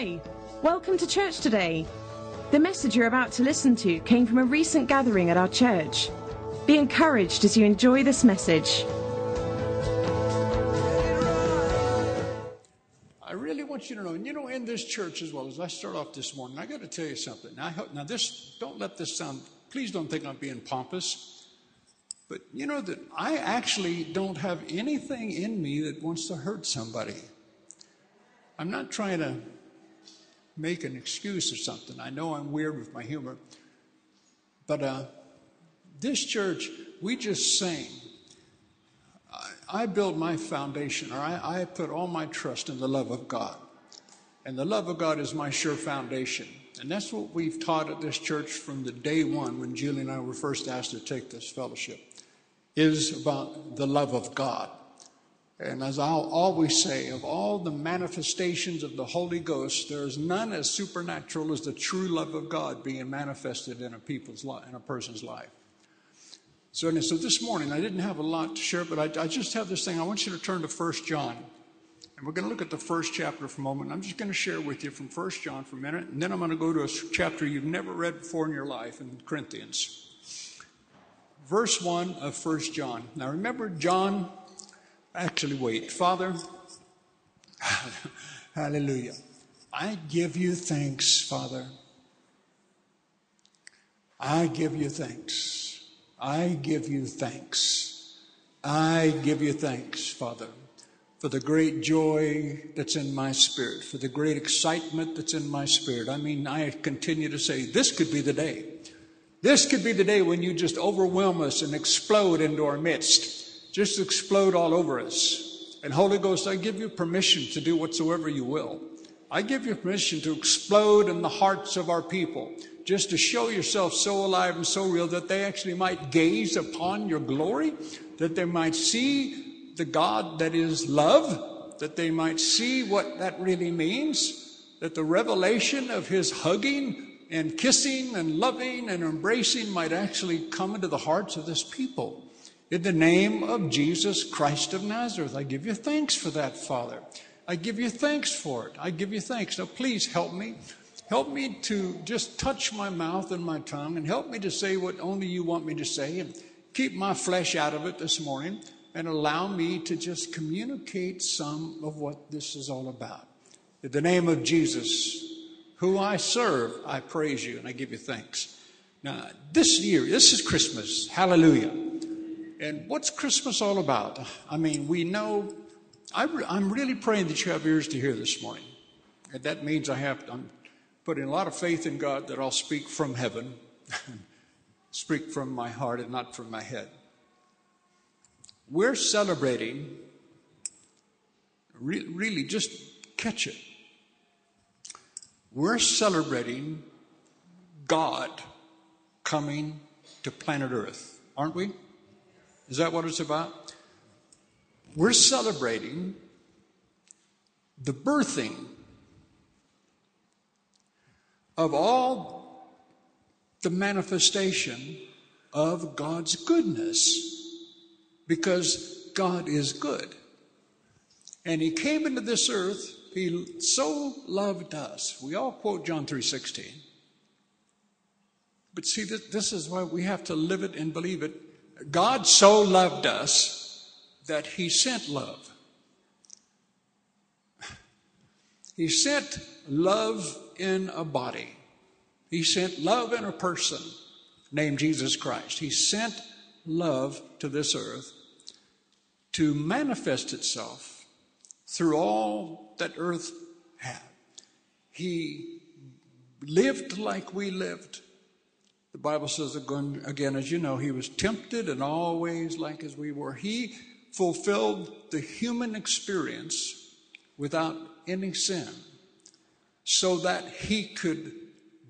Hi, welcome to church today. The message you're about to listen to came from a recent gathering at our church. Be encouraged as you enjoy this message. I really want you to know, and you know, in this church as well, as I start off this morning, I got to tell you something. Now, now, this, don't let this sound, please don't think I'm being pompous, but you know that I actually don't have anything in me that wants to hurt somebody. I'm not trying to make an excuse or something. I know I'm weird with my humor, but uh, this church, we just sang. I, I build my foundation, or I, I put all my trust in the love of God. And the love of God is my sure foundation. And that's what we've taught at this church from the day one when Julie and I were first asked to take this fellowship, is about the love of God. And as I'll always say, of all the manifestations of the Holy Ghost, there is none as supernatural as the true love of God being manifested in a people's life, in a person's life. So, so this morning, I didn't have a lot to share, but I, I just have this thing. I want you to turn to First John. And we're going to look at the first chapter for a moment. I'm just going to share with you from First John for a minute, and then I'm going to go to a chapter you've never read before in your life in Corinthians. Verse 1 of First John. Now remember, John Actually, wait. Father, hallelujah. I give you thanks, Father. I give you thanks. I give you thanks. I give you thanks, Father, for the great joy that's in my spirit, for the great excitement that's in my spirit. I mean, I continue to say, this could be the day. This could be the day when you just overwhelm us and explode into our midst just explode all over us. And Holy Ghost, I give you permission to do whatsoever you will. I give you permission to explode in the hearts of our people, just to show yourself so alive and so real that they actually might gaze upon your glory, that they might see the God that is love, that they might see what that really means, that the revelation of his hugging and kissing and loving and embracing might actually come into the hearts of this people. In the name of Jesus Christ of Nazareth, I give you thanks for that, Father. I give you thanks for it. I give you thanks. Now, please help me. Help me to just touch my mouth and my tongue and help me to say what only you want me to say and keep my flesh out of it this morning and allow me to just communicate some of what this is all about. In the name of Jesus, who I serve, I praise you and I give you thanks. Now, this year, this is Christmas. Hallelujah. And what's Christmas all about? I mean, we know, I am really praying that you have ears to hear this morning. And that means I have, I'm putting a lot of faith in God that I'll speak from heaven, speak from my heart and not from my head. We're celebrating, re- really just catch it. We're celebrating God coming to planet Earth, aren't we? Is that what it's about? We're celebrating the birthing of all the manifestation of God's goodness because God is good. And he came into this earth, he so loved us. We all quote John 3:16. But see this is why we have to live it and believe it God so loved us that he sent love. He sent love in a body. He sent love in a person named Jesus Christ. He sent love to this earth to manifest itself through all that earth had. He lived like we lived. The Bible says again, as you know, he was tempted in all ways like as we were. He fulfilled the human experience without any sin so that he could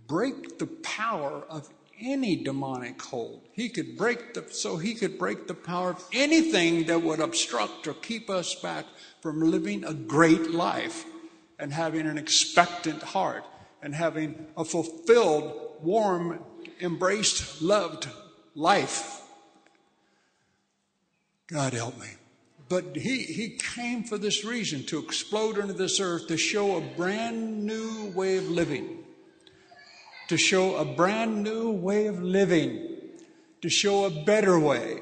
break the power of any demonic hold. He could break the, so he could break the power of anything that would obstruct or keep us back from living a great life and having an expectant heart and having a fulfilled, warm, embraced, loved life. God help me. but he, he came for this reason to explode into this earth to show a brand new way of living. To show a brand new way of living. To show a better way.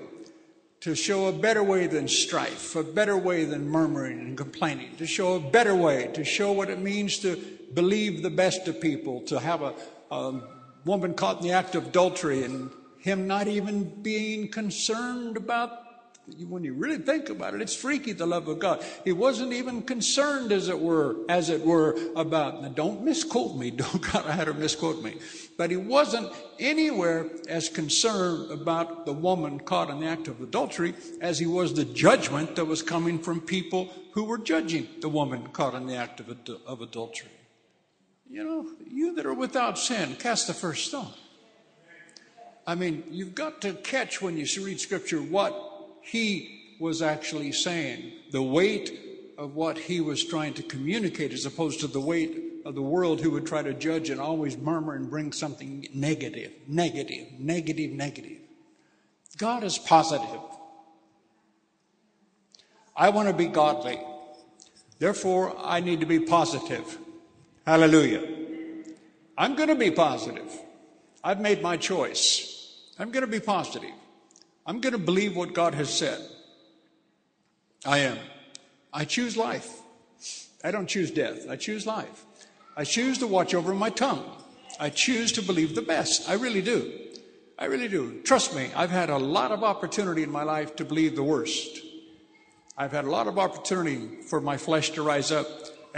To show a better way than strife, a better way than murmuring and complaining. To show a better way. To show what it means to believe the best of people. To have a, a woman caught in the act of adultery and him not even being concerned about when you really think about it, it's freaky the love of God. He wasn't even concerned, as it were, as it were, about. Now, don't misquote me. Don't God, I had her misquote me. But he wasn't anywhere as concerned about the woman caught in the act of adultery as he was the judgment that was coming from people who were judging the woman caught in the act of, of adultery. You know, you that are without sin, cast the first stone. I mean, you've got to catch when you read scripture what he was actually saying, the weight of what he was trying to communicate, as opposed to the weight of the world who would try to judge and always murmur and bring something negative, negative, negative, negative. God is positive. I want to be godly. Therefore, I need to be positive. Hallelujah. I'm going to be positive. I've made my choice. I'm going to be positive. I'm going to believe what God has said. I am. I choose life. I don't choose death. I choose life. I choose to watch over my tongue. I choose to believe the best. I really do. I really do. Trust me, I've had a lot of opportunity in my life to believe the worst. I've had a lot of opportunity for my flesh to rise up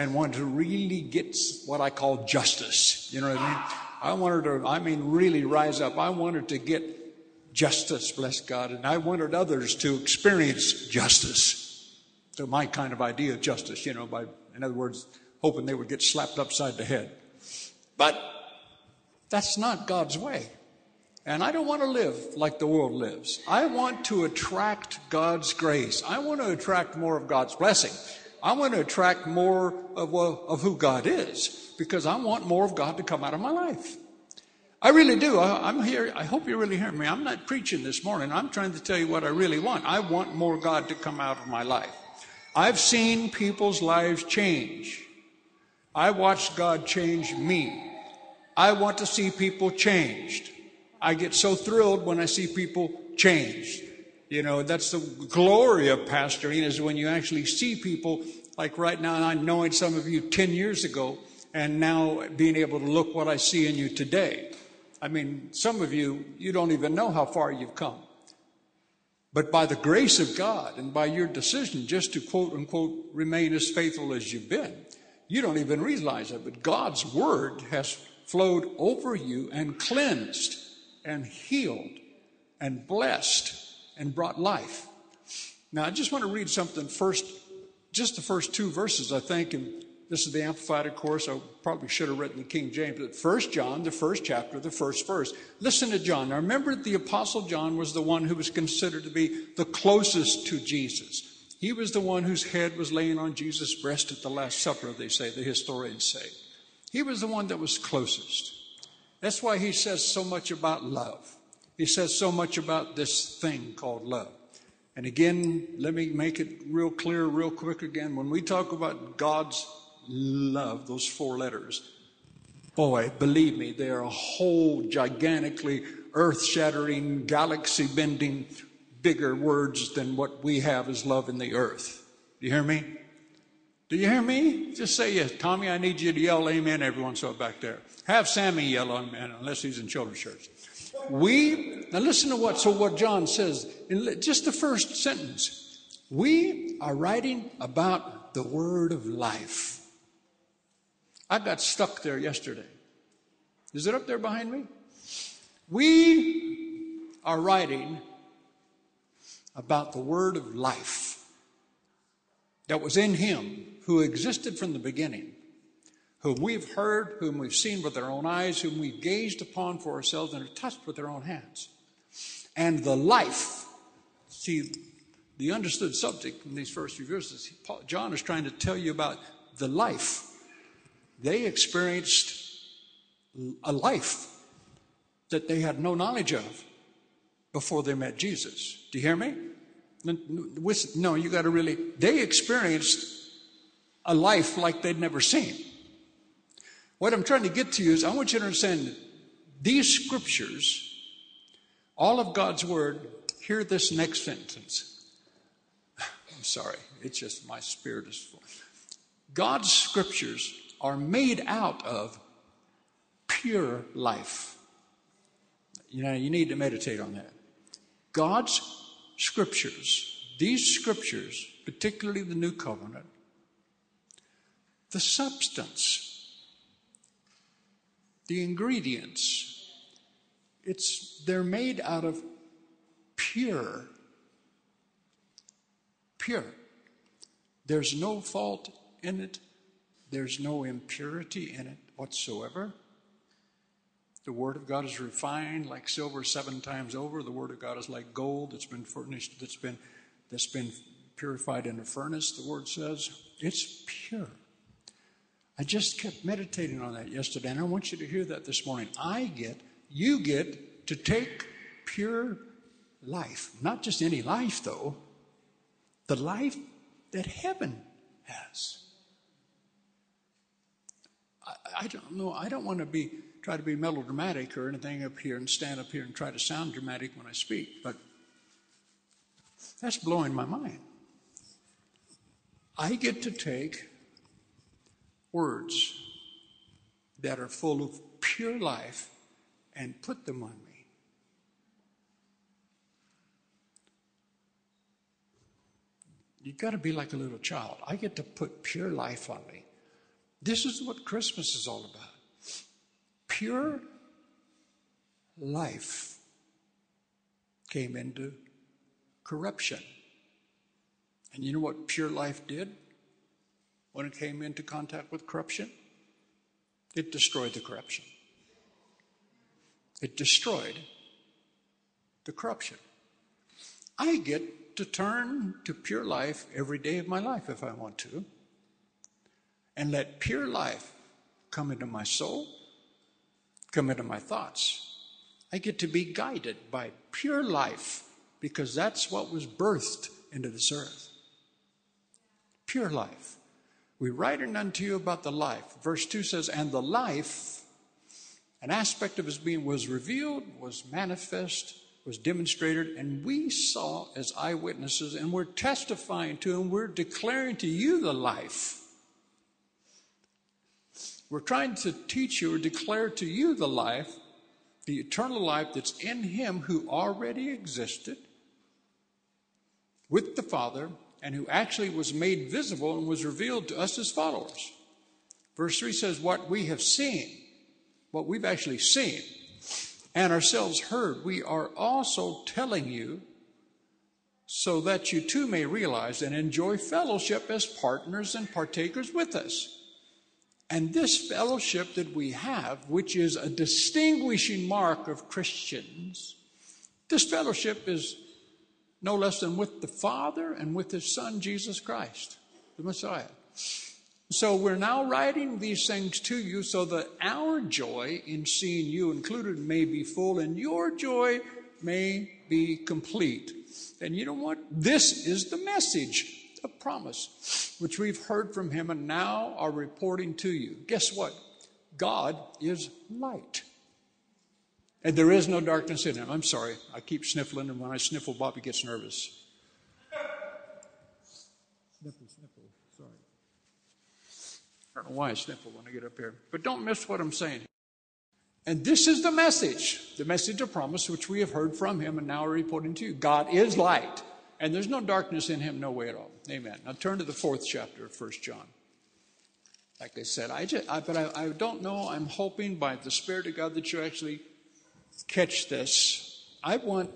and wanted to really get what I call justice. You know what I mean? I wanted to, I mean, really rise up. I wanted to get justice, bless God. And I wanted others to experience justice. So my kind of idea of justice, you know, by, in other words, hoping they would get slapped upside the head. But that's not God's way. And I don't want to live like the world lives. I want to attract God's grace. I want to attract more of God's blessing. I want to attract more of, of who God is because I want more of God to come out of my life. I really do. I, am here. I hope you're really hear me. I'm not preaching this morning. I'm trying to tell you what I really want. I want more God to come out of my life. I've seen people's lives change. I watched God change me. I want to see people changed. I get so thrilled when I see people changed. You know, that's the glory of pastoring is when you actually see people like right now, I'm knowing some of you 10 years ago and now being able to look what I see in you today. I mean, some of you, you don't even know how far you've come. But by the grace of God and by your decision just to quote unquote remain as faithful as you've been, you don't even realize it. But God's word has flowed over you and cleansed and healed and blessed and brought life. Now, I just want to read something first, just the first two verses, I think, and this is the Amplified, of course. I probably should have written the King James, but First John, the first chapter, the first verse. Listen to John. Now remember, the Apostle John was the one who was considered to be the closest to Jesus. He was the one whose head was laying on Jesus' breast at the Last Supper, they say, the historians say. He was the one that was closest. That's why he says so much about love. He says so much about this thing called love. And again, let me make it real clear, real quick again. When we talk about God's love, those four letters. Boy, believe me, they are a whole gigantically earth shattering, galaxy bending, bigger words than what we have as love in the earth. Do you hear me? Do you hear me? Just say yes. Tommy, I need you to yell amen every once in a while back there. Have Sammy yell amen unless he's in children's church. We, now listen to what, so what John says in just the first sentence. We are writing about the word of life. I got stuck there yesterday. Is it up there behind me? We are writing about the word of life that was in him who existed from the beginning, whom we've heard, whom we've seen with our own eyes, whom we've gazed upon for ourselves and are touched with our own hands. And the life, see, the understood subject in these first few verses, John is trying to tell you about the life they experienced a life that they had no knowledge of before they met Jesus. Do you hear me? No, you got to really, they experienced a life like they'd never seen. What I'm trying to get to you is I want you to understand these scriptures, all of God's word, hear this next sentence. I'm sorry, it's just my spirit is full. God's scriptures are made out of pure life. You know, you need to meditate on that. God's scriptures, these scriptures, particularly the new covenant, the substance, the ingredients, it's they're made out of pure pure. There's no fault in it. There's no impurity in it whatsoever. The Word of God is refined like silver seven times over. The Word of God is like gold that's been furnished, that's been, that's been purified in a furnace, the Word says. It's pure. I just kept meditating on that yesterday, and I want you to hear that this morning. I get, you get to take pure life. Not just any life, though, the life that heaven has. I, I don't know, I don't want to be try to be melodramatic or anything up here and stand up here and try to sound dramatic when I speak, but that's blowing my mind. I get to take words that are full of pure life and put them on me. You've got to be like a little child. I get to put pure life on me. This is what Christmas is all about pure life came into corruption. And you know what pure life did when it came into contact with corruption? It destroyed the corruption. It destroyed the corruption. I get to turn to pure life every day of my life if I want to, and let pure life come into my soul, come into my thoughts. I get to be guided by pure life because that's what was birthed into this earth. Pure life. We write unto you about the life. Verse 2 says, And the life, an aspect of his being, was revealed, was manifest, was demonstrated, and we saw as eyewitnesses, and we're testifying to, and we're declaring to you the life we're trying to teach you or declare to you the life, the eternal life that's in Him who already existed with the Father and who actually was made visible and was revealed to us as followers. Verse 3 says, What we have seen, what we've actually seen and ourselves heard, we are also telling you so that you too may realize and enjoy fellowship as partners and partakers with us. And this fellowship that we have, which is a distinguishing mark of Christians, this fellowship is no less than with the Father and with His Son, Jesus Christ, the Messiah. So we're now writing these things to you so that our joy in seeing you included may be full and your joy may be complete. And you know what? This is the message a promise, which we've heard from him and now are reporting to you. Guess what? God is light. And there is no darkness in him. I'm sorry. I keep sniffling, and when I sniffle, Bobby gets nervous. Sniffle, sniffle. Sorry. I don't know why I sniffle when I get up here. But don't miss what I'm saying. And this is the message, the message of promise which we have heard from him and now are reporting to you. God is light. And there's no darkness in him, no way at all. Amen. Now turn to the fourth chapter of First John. Like I said, I just, I, but I, I don't know. I'm hoping by the Spirit of God that you actually catch this. I want,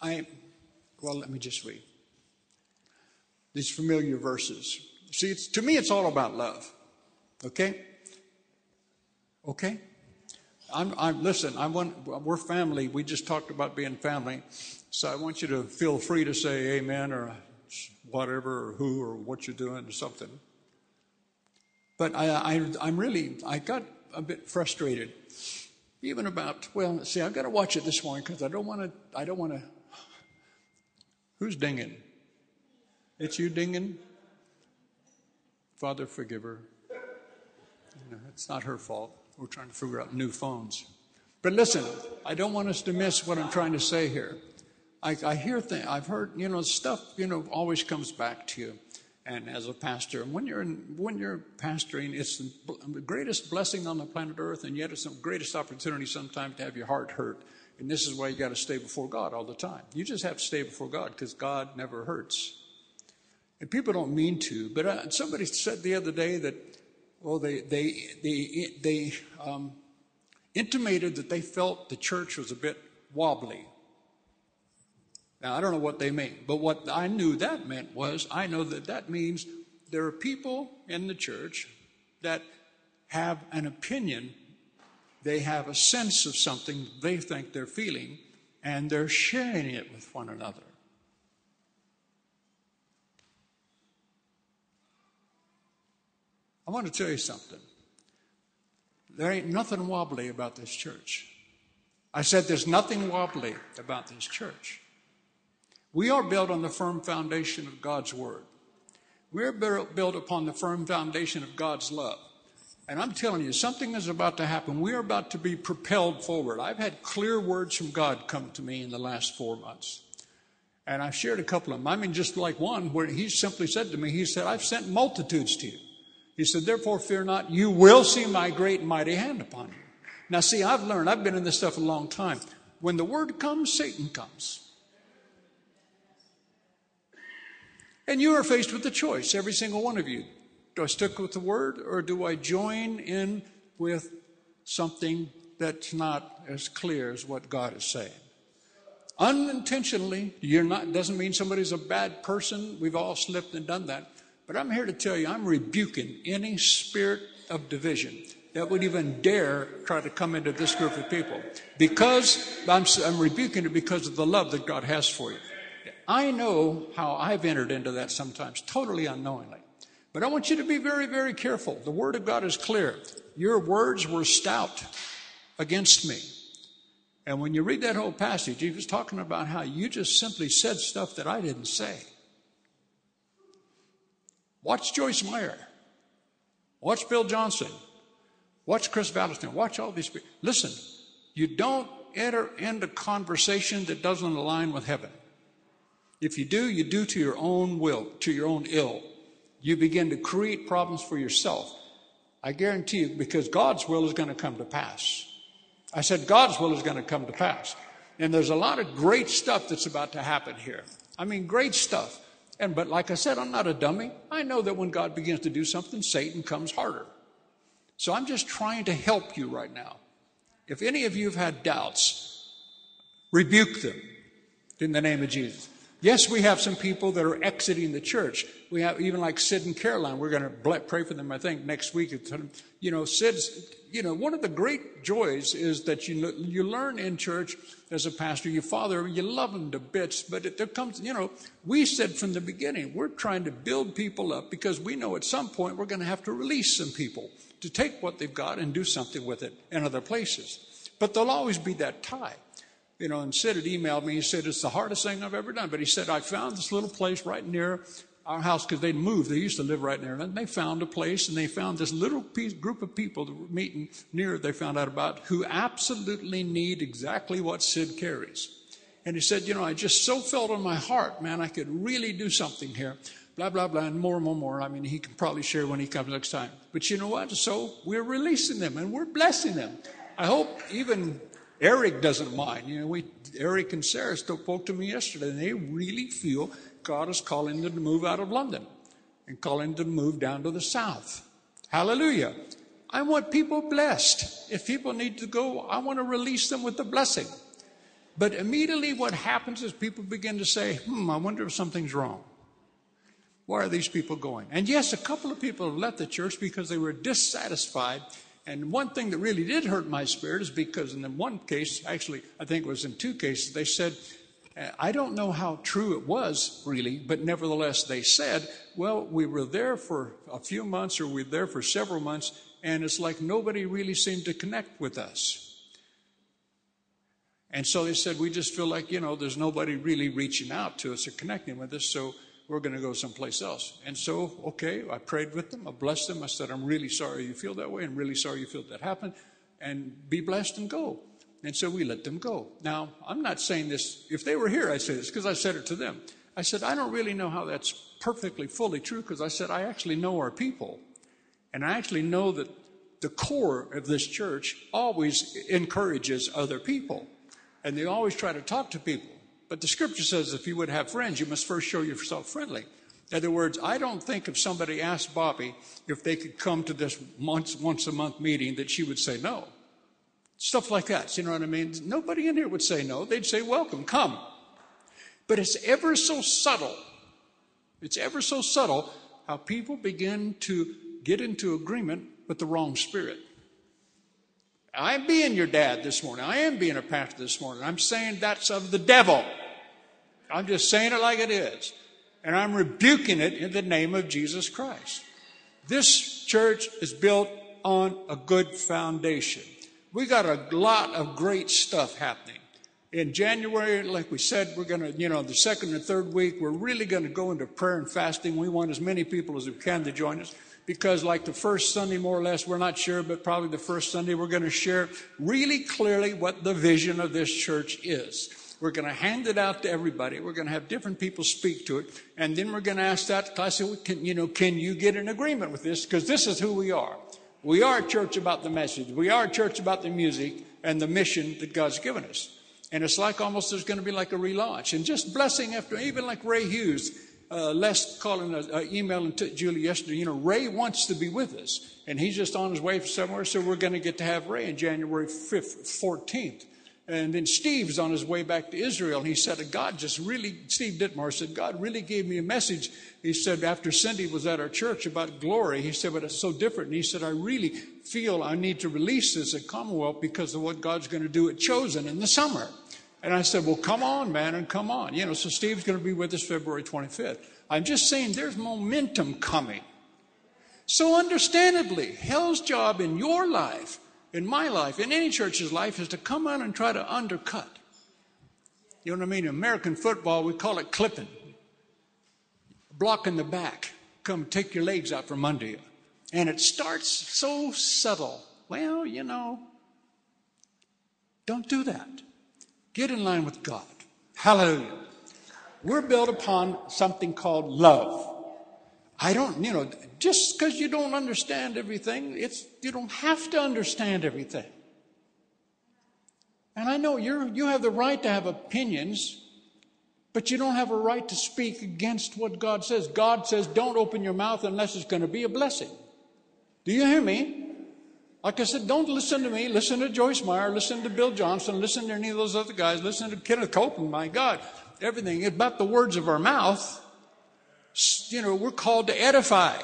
I, well, let me just read these familiar verses. See, it's, to me, it's all about love. Okay? Okay? I'm, I'm, listen, I want, we're family. We just talked about being family. So I want you to feel free to say amen or whatever or who or what you're doing or something. But I, I, I'm really, I got a bit frustrated, even about, well, see, I've got to watch it this morning because I don't want to, I don't want to, who's dinging? It's you dinging? Father, forgive her. You know, it's not her fault. We're trying to figure out new phones. But listen, I don't want us to miss what I'm trying to say here. I, I hear things, I've heard, you know, stuff, you know, always comes back to you. And as a pastor, and when you're in, when you're pastoring, it's the greatest blessing on the planet Earth, and yet it's the greatest opportunity sometimes to have your heart hurt. And this is why you got to stay before God all the time. You just have to stay before God because God never hurts. And people don't mean to, but uh, somebody said the other day that, well, they they they they um, intimated that they felt the church was a bit wobbly. Now, I don't know what they mean, but what I knew that meant was I know that that means there are people in the church that have an opinion, they have a sense of something they think they're feeling, and they're sharing it with one another. I want to tell you something. There ain't nothing wobbly about this church. I said there's nothing wobbly about this church. We are built on the firm foundation of God's Word. We're built upon the firm foundation of God's love. And I'm telling you, something is about to happen. We are about to be propelled forward. I've had clear words from God come to me in the last four months. And I've shared a couple of them. I mean, just like one where he simply said to me, He said, I've sent multitudes to you. He said, Therefore, fear not. You will see my great and mighty hand upon you. Now, see, I've learned, I've been in this stuff a long time. When the word comes, Satan comes. And you are faced with a choice, every single one of you. Do I stick with the word or do I join in with something that's not as clear as what God is saying? Unintentionally, you're not, doesn't mean somebody's a bad person. We've all slipped and done that. But I'm here to tell you, I'm rebuking any spirit of division that would even dare try to come into this group of people. Because I'm, I'm rebuking it because of the love that God has for you. I know how I've entered into that sometimes, totally unknowingly. But I want you to be very, very careful. The Word of God is clear. Your words were stout against me. And when you read that whole passage, he was talking about how you just simply said stuff that I didn't say. Watch Joyce Meyer. Watch Bill Johnson. Watch Kris Vallotton. Watch all these people. Listen, you don't enter into conversation that doesn't align with heaven. If you do, you do to your own will, to your own ill. You begin to create problems for yourself. I guarantee you, because God's will is going to come to pass. I said God's will is going to come to pass. And there's a lot of great stuff that's about to happen here. I mean, great stuff. And but like I said, I'm not a dummy. I know that when God begins to do something, Satan comes harder. So I'm just trying to help you right now. If any of you have had doubts, rebuke them in the name of Jesus. Yes, we have some people that are exiting the church. We have even like Sid and Caroline. We're going to pray for them, I think, next week. You know, Sid's, you know, one of the great joys is that you, you learn in church as a pastor, your father, you love them to bits, but it, there comes, you know, we said from the beginning, we're trying to build people up because we know at some point we're going to have to release some people to take what they've got and do something with it in other places. But there'll always be that tie you know, and Sid had emailed me. He said, It's the hardest thing I've ever done. But he said, I found this little place right near our house because they'd moved. They used to live right near. And they found a place and they found this little piece, group of people that were meeting near, they found out about, who absolutely need exactly what Sid carries. And he said, You know, I just so felt on my heart, man, I could really do something here. Blah, blah, blah, and more and more, more. I mean, he can probably share when he comes next time. But you know what? So we're releasing them and we're blessing them. I hope even Eric doesn't mind. You know, we, Eric and Sarah spoke to me yesterday, and they really feel God is calling them to move out of London and calling them to move down to the south. Hallelujah. I want people blessed. If people need to go, I want to release them with the blessing. But immediately what happens is people begin to say, hmm, I wonder if something's wrong. Why are these people going? And yes, a couple of people have left the church because they were dissatisfied and one thing that really did hurt my spirit is because in one case, actually, I think it was in two cases, they said, I don't know how true it was really, but nevertheless, they said, well, we were there for a few months or we were there for several months, and it's like nobody really seemed to connect with us. And so they said, we just feel like, you know, there's nobody really reaching out to us or connecting with us, so we're going to go someplace else. And so, okay, I prayed with them. I blessed them. I said, I'm really sorry you feel that way. I'm really sorry you feel that happened. And be blessed and go. And so we let them go. Now, I'm not saying this, if they were here, I'd say this because I said it to them. I said, I don't really know how that's perfectly, fully true because I said, I actually know our people. And I actually know that the core of this church always encourages other people. And they always try to talk to people. But the scripture says if you would have friends, you must first show yourself friendly. In other words, I don't think if somebody asked Bobby if they could come to this once, once a month meeting that she would say no. Stuff like that. You know what I mean? Nobody in here would say no. They'd say, welcome, come. But it's ever so subtle. It's ever so subtle how people begin to get into agreement with the wrong spirit. I'm being your dad this morning. I am being a pastor this morning. I'm saying that's of the devil. I'm just saying it like it is. And I'm rebuking it in the name of Jesus Christ. This church is built on a good foundation. We got a lot of great stuff happening. In January, like we said, we're going to, you know, the second and third week, we're really going to go into prayer and fasting. We want as many people as we can to join us because, like the first Sunday, more or less, we're not sure, but probably the first Sunday, we're going to share really clearly what the vision of this church is. We're going to hand it out to everybody. We're going to have different people speak to it. And then we're going to ask that class, can, you know, can you get an agreement with this? Because this is who we are. We are a church about the message. We are a church about the music and the mission that God's given us. And it's like almost there's going to be like a relaunch and just blessing after, even like Ray Hughes uh, Les calling an email and to Julie yesterday. You know, Ray wants to be with us, and he's just on his way somewhere, so we're going to get to have Ray on January 5th, 14th. And then Steve's on his way back to Israel, and he said, God just really, Steve Ditmar said, God really gave me a message. He said, after Cindy was at our church about glory, he said, but it's so different. And he said, I really feel I need to release this at Commonwealth because of what God's going to do at Chosen in the summer. And I said, Well, come on, man, and come on. You know, so Steve's going to be with us February 25th. I'm just saying there's momentum coming. So, understandably, hell's job in your life, in my life, in any church's life, is to come out and try to undercut. You know what I mean? American football, we call it clipping. Block in the back. Come take your legs out from under you. And it starts so subtle. Well, you know, don't do that. Get in line with God. Hallelujah. We're built upon something called love. I don't, you know, just because you don't understand everything, it's, you don't have to understand everything. And I know you're, you have the right to have opinions, but you don't have a right to speak against what God says. God says, don't open your mouth unless it's going to be a blessing. Do you hear me? Like I said, don't listen to me. Listen to Joyce Meyer. Listen to Bill Johnson. Listen to any of those other guys. Listen to Kenneth Copeland. My God, everything about the words of our mouth. You know, we're called to edify.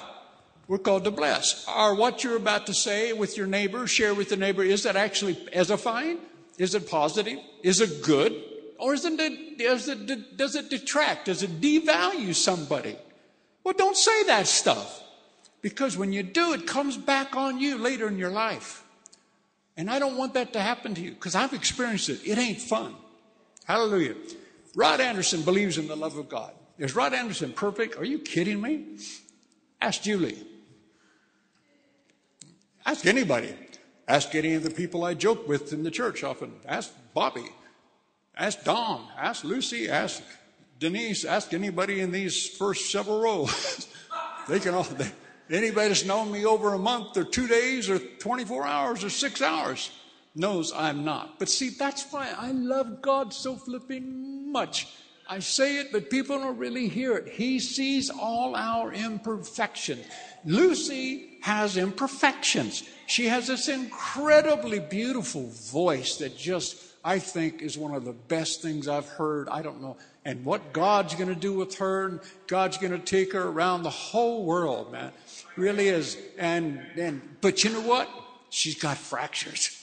We're called to bless. Are what you're about to say with your neighbor, share with the neighbor, is that actually edifying? Is it positive? Is it good? Or is it, it, does it detract? Does it devalue somebody? Well, don't say that stuff. Because when you do, it comes back on you later in your life. And I don't want that to happen to you because I've experienced it. It ain't fun. Hallelujah. Rod Anderson believes in the love of God. Is Rod Anderson perfect? Are you kidding me? Ask Julie. Ask anybody. Ask any of the people I joke with in the church often. Ask Bobby. Ask Don. Ask Lucy. Ask Denise. Ask anybody in these first several rows. they can all, they, Anybody that's known me over a month or two days or 24 hours or six hours knows I'm not. But see, that's why I love God so flipping much. I say it, but people don't really hear it. He sees all our imperfections. Lucy has imperfections. She has this incredibly beautiful voice that just, I think, is one of the best things I've heard. I don't know. And what God's going to do with her, God's going to take her around the whole world, man really is. And, and, but you know what? She's got fractures.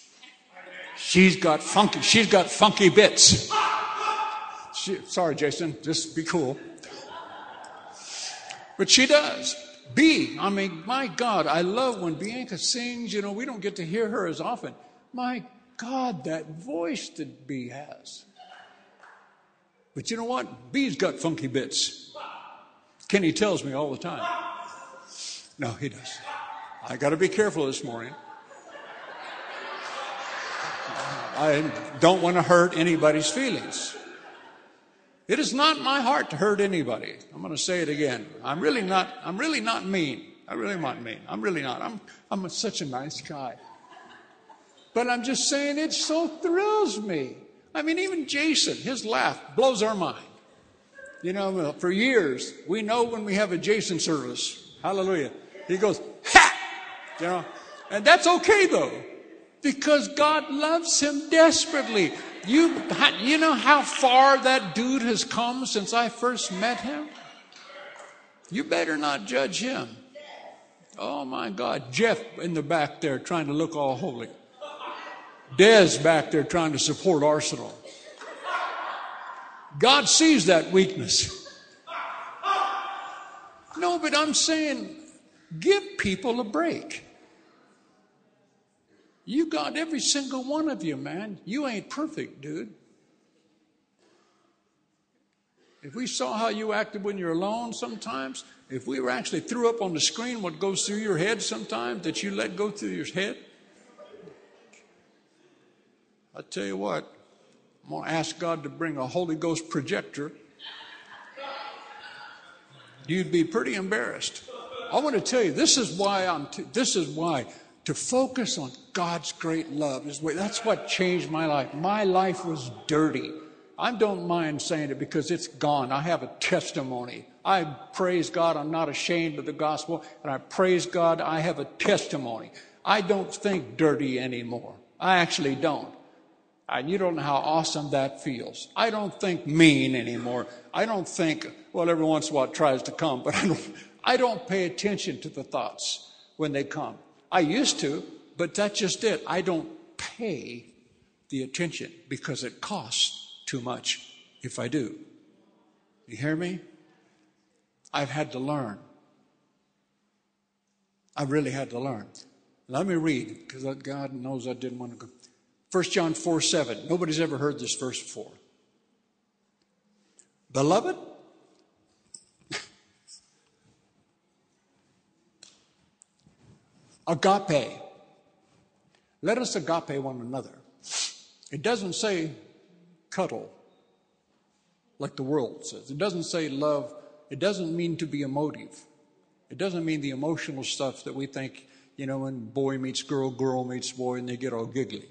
She's got funky, she's got funky bits. She, sorry, Jason, just be cool. But she does. B, I mean, my God, I love when Bianca sings. You know, we don't get to hear her as often. My God, that voice that B has. But you know what? B's got funky bits. Kenny tells me all the time. No, he does. I got to be careful this morning. I don't want to hurt anybody's feelings. It is not my heart to hurt anybody. I'm going to say it again. I'm really not, I'm really not mean. I'm really not mean. I'm really not. I'm, I'm such a nice guy. But I'm just saying it so thrills me. I mean, even Jason, his laugh blows our mind. You know, for years, we know when we have a Jason service. Hallelujah. He goes, ha! You know, and that's okay though because God loves him desperately. You, you know how far that dude has come since I first met him? You better not judge him. Oh my God. Jeff in the back there trying to look all holy. Dez back there trying to support Arsenal. God sees that weakness. No, but I'm saying give people a break. You got every single one of you, man. You ain't perfect, dude. If we saw how you acted when you're alone sometimes, if we were actually threw up on the screen what goes through your head sometimes that you let go through your head, I tell you what, I'm going to ask God to bring a Holy Ghost projector. You'd be pretty embarrassed. I want to tell you, this is why I'm, t- this is why to focus on God's great love is that's what changed my life. My life was dirty. I don't mind saying it because it's gone. I have a testimony. I praise God. I'm not ashamed of the gospel. And I praise God. I have a testimony. I don't think dirty anymore. I actually don't. And you don't know how awesome that feels. I don't think mean anymore. I don't think, well, every once in a while it tries to come, but I don't, I don't pay attention to the thoughts when they come. I used to, but that's just it. I don't pay the attention because it costs too much if I do. You hear me? I've had to learn. I really had to learn. Let me read, because God knows I didn't want to go. 1 John 4 7. Nobody's ever heard this verse before. Beloved, Agape. Let us agape one another. It doesn't say cuddle like the world says. It doesn't say love. It doesn't mean to be emotive. It doesn't mean the emotional stuff that we think, you know, when boy meets girl, girl meets boy, and they get all giggly.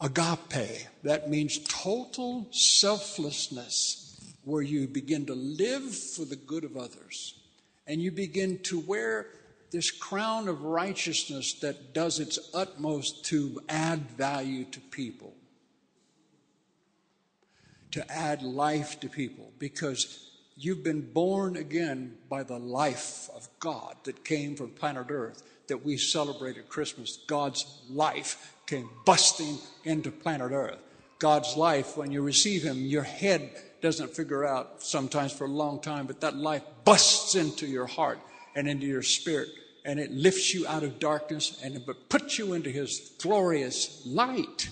Agape, that means total selflessness, where you begin to live for the good of others and you begin to wear this crown of righteousness that does its utmost to add value to people, to add life to people, because you've been born again by the life of God that came from planet Earth that we celebrated Christmas. God's life came busting into planet Earth. God's life, when you receive Him, your head doesn't figure out sometimes for a long time, but that life busts into your heart and into your spirit and it lifts you out of darkness and it puts you into his glorious light.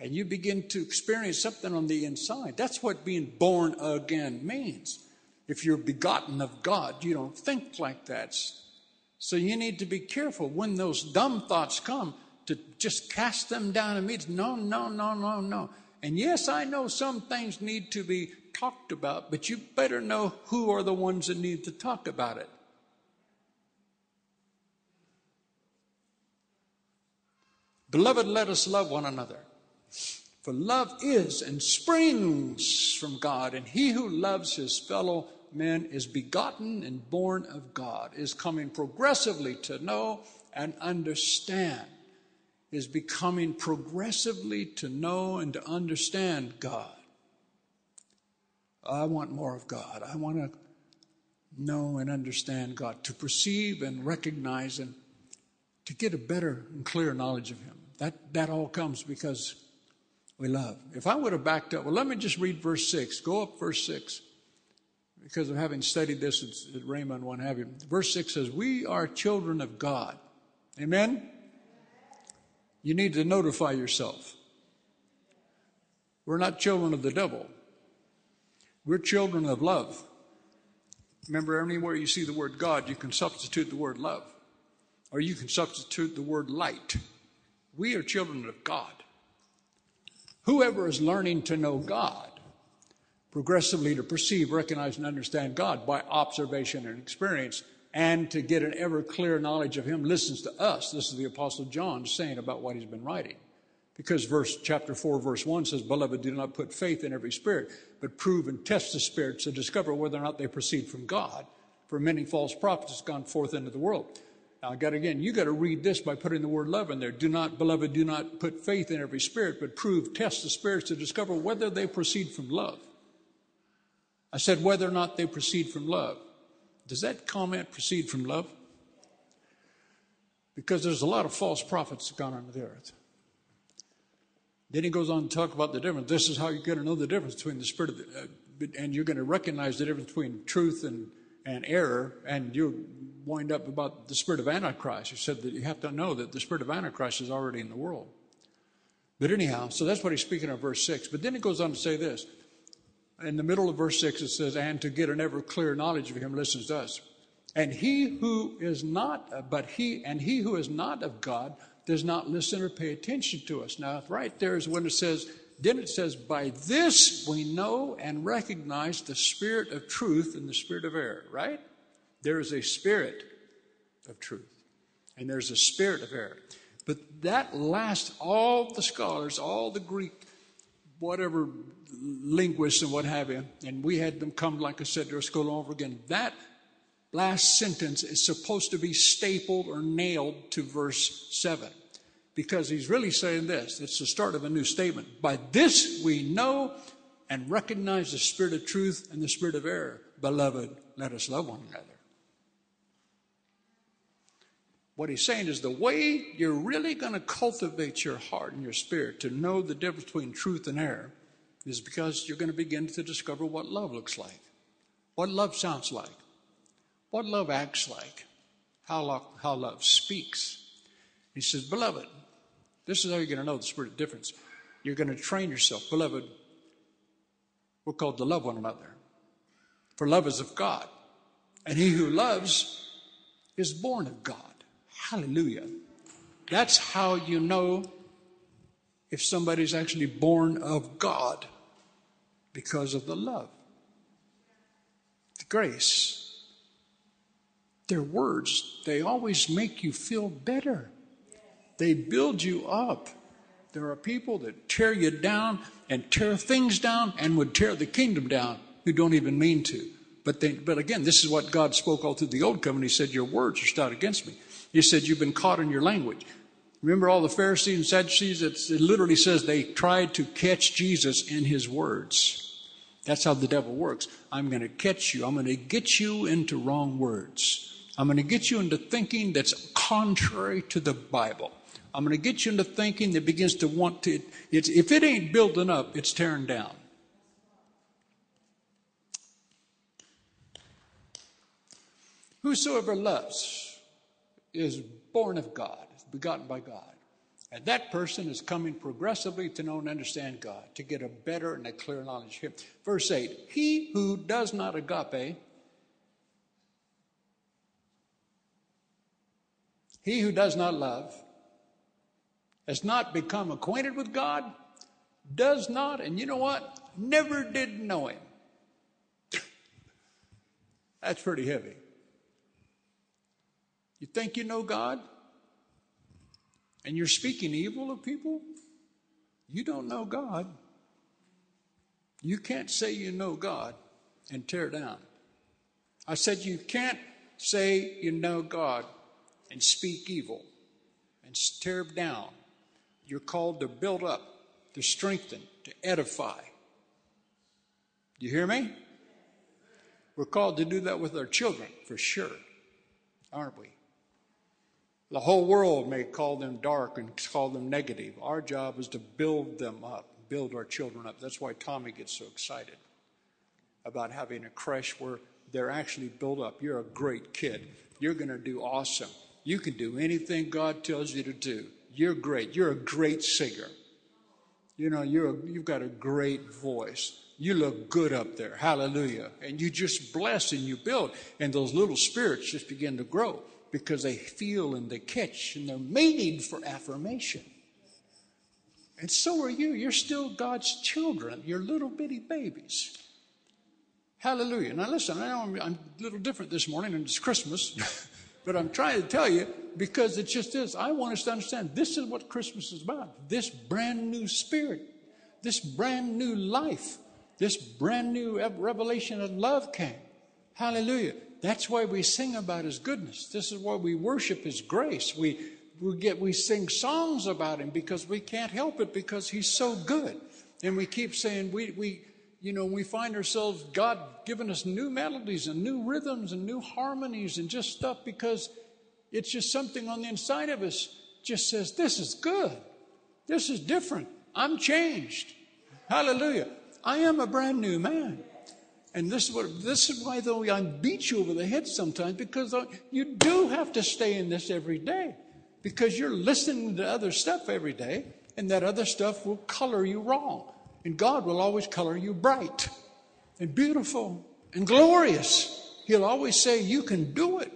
And you begin to experience something on the inside. That's what being born again means. If you're begotten of God, you don't think like that. So you need to be careful when those dumb thoughts come to just cast them down and immediately. No, no, no, no, no. And yes, I know some things need to be talked about, but you better know who are the ones that need to talk about it. Beloved, let us love one another. For love is and springs from God, and he who loves his fellow men is begotten and born of God, is coming progressively to know and understand is becoming progressively to know and to understand God. I want more of God. I want to know and understand God, to perceive and recognize and to get a better and clearer knowledge of Him. That, that all comes because we love. If I would have backed up, well, let me just read verse 6. Go up verse 6. Because of having studied this at Raymond, one have you. Verse 6 says, We are children of God. Amen? You need to notify yourself. We're not children of the devil. We're children of love. Remember, anywhere you see the word God, you can substitute the word love, or you can substitute the word light. We are children of God. Whoever is learning to know God, progressively to perceive, recognize, and understand God by observation and experience, and to get an ever clearer knowledge of Him, listens to us. This is the Apostle John saying about what he's been writing. Because verse chapter 4, verse 1 says, Beloved, do not put faith in every spirit, but prove and test the spirits to discover whether or not they proceed from God. For many false prophets have gone forth into the world. Now, I got again, you got to read this by putting the word love in there. Do not, beloved, do not put faith in every spirit, but prove, test the spirits to discover whether they proceed from love. I said whether or not they proceed from love. Does that comment proceed from love? Because there's a lot of false prophets that gone onto the earth. Then he goes on to talk about the difference. This is how you're going to know the difference between the spirit of the, uh, and you're going to recognize the difference between truth and, and error, and you wind up about the spirit of Antichrist. He said that you have to know that the spirit of Antichrist is already in the world. But anyhow, so that's what he's speaking of, verse 6. But then he goes on to say this. In the middle of verse 6, it says, And to get an ever clear knowledge of him listens to us. And he who is not, but he, and he who is not of God does not listen or pay attention to us. Now, right there is when it says, then it says, By this we know and recognize the spirit of truth and the spirit of error, right? There is a spirit of truth, and there's a spirit of error. But that last, all the scholars, all the Greek, whatever linguists and what have you, and we had them come, like I said, to our school over again. That last sentence is supposed to be stapled or nailed to verse 7 because he's really saying this. It's the start of a new statement. By this we know and recognize the spirit of truth and the spirit of error. Beloved, let us love one another. What he's saying is the way you're really going to cultivate your heart and your spirit to know the difference between truth and error is because you're going to begin to discover what love looks like, what love sounds like, what love acts like, how love, how love speaks. He says, Beloved, this is how you're going to know the spirit of difference. You're going to train yourself. Beloved, we're called to love one another. For love is of God. And he who loves is born of God. Hallelujah. That's how you know if somebody's actually born of God because of the love, the grace. Their words, they always make you feel better. They build you up. There are people that tear you down and tear things down and would tear the kingdom down who don't even mean to. But, they, but again, this is what God spoke all through the old covenant. He said, Your words are stout against me. He said, You've been caught in your language. Remember all the Pharisees and Sadducees? it literally says they tried to catch Jesus in his words. That's how the devil works. I'm going to catch you. I'm going to get you into wrong words. I'm going to get you into thinking that's contrary to the Bible. I'm going to get you into thinking that begins to want to, if it ain't building up, it's tearing down. Whosoever loves is born of God, begotten by God. And that person is coming progressively to know and understand God, to get a better and a clearer knowledge of Him. Verse 8 He who does not agape, he who does not love, has not become acquainted with God, does not, and you know what? Never did know Him. That's pretty heavy. You think you know God? And you're speaking evil of people? You don't know God. You can't say you know God and tear down. I said you can't say you know God and speak evil and tear down. You're called to build up, to strengthen, to edify. You hear me? We're called to do that with our children, for sure, aren't we? The whole world may call them dark and call them negative. Our job is to build them up, build our children up. That's why Tommy gets so excited about having a creche where they're actually built up. You're a great kid. You're going to do awesome. You can do anything God tells you to do. You're great. You're a great singer. You know, you're a, you've got a great voice. You look good up there. Hallelujah. And you just bless and you build. And those little spirits just begin to grow because they feel and they catch and they're made for affirmation. And so are you. You're still God's children. You're little bitty babies. Hallelujah. Now listen, I know I'm, I'm a little different this morning and it's Christmas, but I'm trying to tell you because it just is. I want us to understand this is what Christmas is about. This brand new spirit, this brand new life this brand new revelation of love came. Hallelujah. That's why we sing about his goodness. This is why we worship his grace. We, we get we sing songs about him because we can't help it because he's so good. And we keep saying we we you know, we find ourselves God giving us new melodies and new rhythms and new harmonies and just stuff because it's just something on the inside of us just says, This is good. This is different. I'm changed. Hallelujah. I am a brand new man. And this is what this is why though I beat you over the head sometimes because you do have to stay in this every day because you're listening to other stuff every day and that other stuff will color you wrong and God will always color you bright and beautiful and glorious. He'll always say you can do it.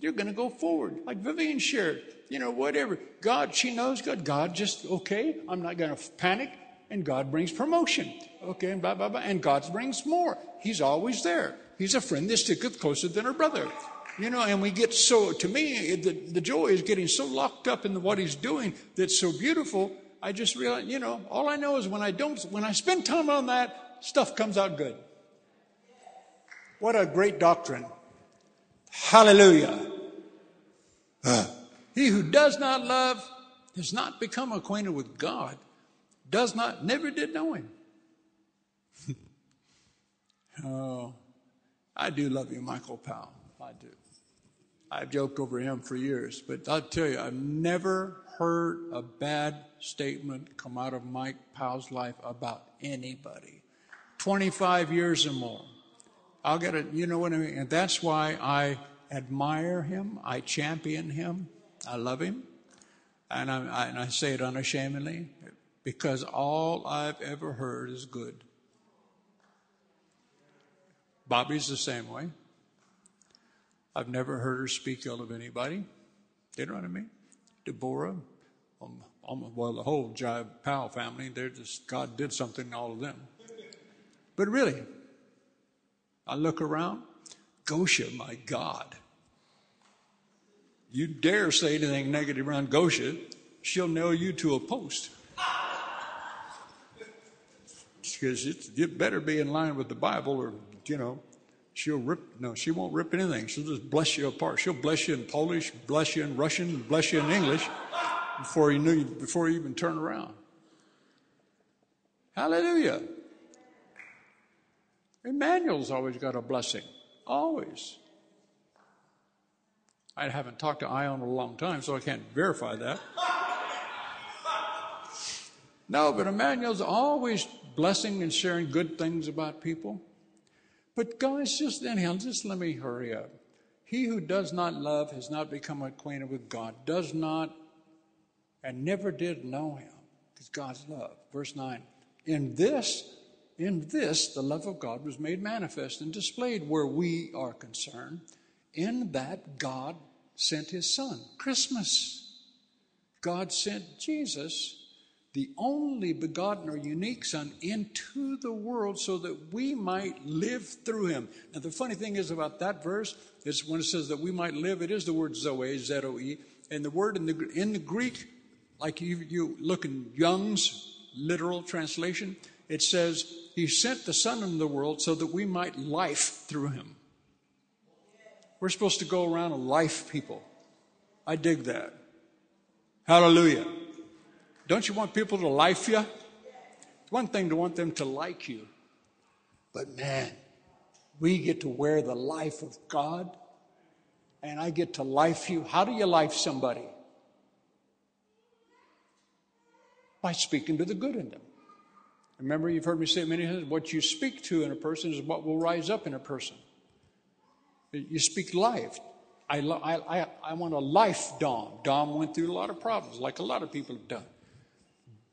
You're going to go forward like Vivian shared. You know whatever God she knows God God just okay I'm not going to panic and God brings promotion. Okay, and blah, blah, blah. And God brings more. He's always there. He's a friend that sticketh closer than a brother. You know, and we get so, to me, the, the joy is getting so locked up in what he's doing that's so beautiful. I just realize, you know, all I know is when I don't, when I spend time on that, stuff comes out good. What a great doctrine. Hallelujah. Uh, he who does not love has not become acquainted with God does not, never did know him. oh, I do love you, Michael Powell. I do. I've joked over him for years, but I'll tell you, I've never heard a bad statement come out of Mike Powell's life about anybody. 25 years or more. I'll get it, you know what I mean? And that's why I admire him, I champion him, I love him, and I, I, and I say it unashamedly because all I've ever heard is good. Bobby's the same way. I've never heard her speak ill of anybody. You know what I mean? Deborah, um, um, well, the whole Jive Powell family, they're just, God did something to all of them. But really, I look around, Gosha, my God. You dare say anything negative around Gosha, she'll nail you to a post because it better be in line with the Bible or, you know, she'll rip, no, she won't rip anything. She'll just bless you apart. She'll bless you in Polish, bless you in Russian, bless you in English before you knew, before you even turn around. Hallelujah. Emmanuel's always got a blessing. Always. I haven't talked to Ion in a long time, so I can't verify that. No, but Emmanuel's always blessing and sharing good things about people. But guys, just anyhow, just let me hurry up. He who does not love has not become acquainted with God, does not and never did know him, because God's love. Verse 9. In this, in this, the love of God was made manifest and displayed where we are concerned, in that God sent his Son. Christmas. God sent Jesus the only begotten or unique Son into the world so that we might live through him. Now, the funny thing is about that verse is when it says that we might live, it is the word Zoe, Z O E. And the word in the, in the Greek, like you, you look in Young's literal translation, it says, He sent the Son into the world so that we might life through him. We're supposed to go around and life people. I dig that. Hallelujah. Don't you want people to like you? It's one thing to want them to like you, but man, we get to wear the life of God, and I get to life you. How do you life somebody? By speaking to the good in them. Remember, you've heard me say many times what you speak to in a person is what will rise up in a person. You speak life. I, I, I want a life Dom. Dom went through a lot of problems, like a lot of people have done.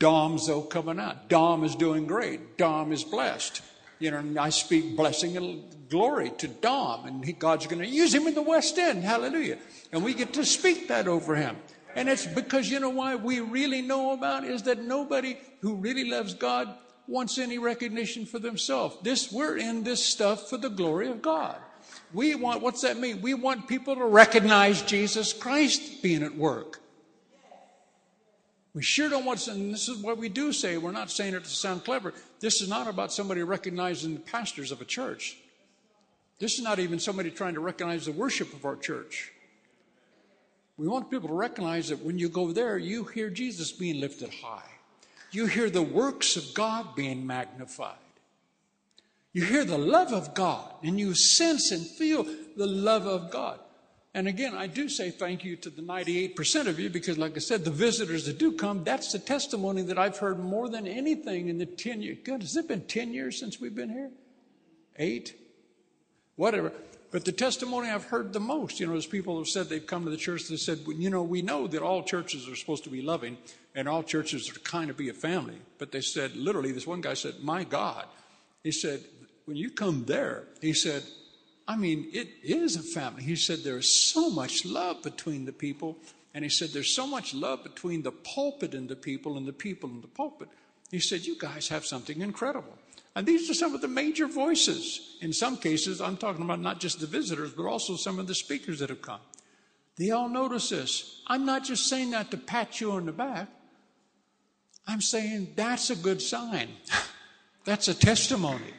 Dom's though coming out. Dom is doing great. Dom is blessed. You know, I speak blessing and glory to Dom, and he, God's going to use him in the West End. Hallelujah. And we get to speak that over him. And it's because you know why we really know about is that nobody who really loves God wants any recognition for themselves. This we're in this stuff for the glory of God. We want what's that mean? We want people to recognize Jesus Christ being at work. We sure don't want, to, and this is what we do say. We're not saying it to sound clever. This is not about somebody recognizing the pastors of a church. This is not even somebody trying to recognize the worship of our church. We want people to recognize that when you go there, you hear Jesus being lifted high. You hear the works of God being magnified. You hear the love of God and you sense and feel the love of God. And again, I do say thank you to the 98% of you because, like I said, the visitors that do come, that's the testimony that I've heard more than anything in the 10 years. God, has it been 10 years since we've been here? Eight? Whatever. But the testimony I've heard the most, you know, is people have said they've come to the church that said, you know, we know that all churches are supposed to be loving and all churches are kind of be a family. But they said, literally, this one guy said, my God. He said, when you come there, he said, I mean, it is a family. He said, there is so much love between the people. And he said, there's so much love between the pulpit and the people and the people and the pulpit. He said, you guys have something incredible. And these are some of the major voices. In some cases, I'm talking about not just the visitors, but also some of the speakers that have come. They all notice this. I'm not just saying that to pat you on the back. I'm saying that's a good sign. That's a testimony.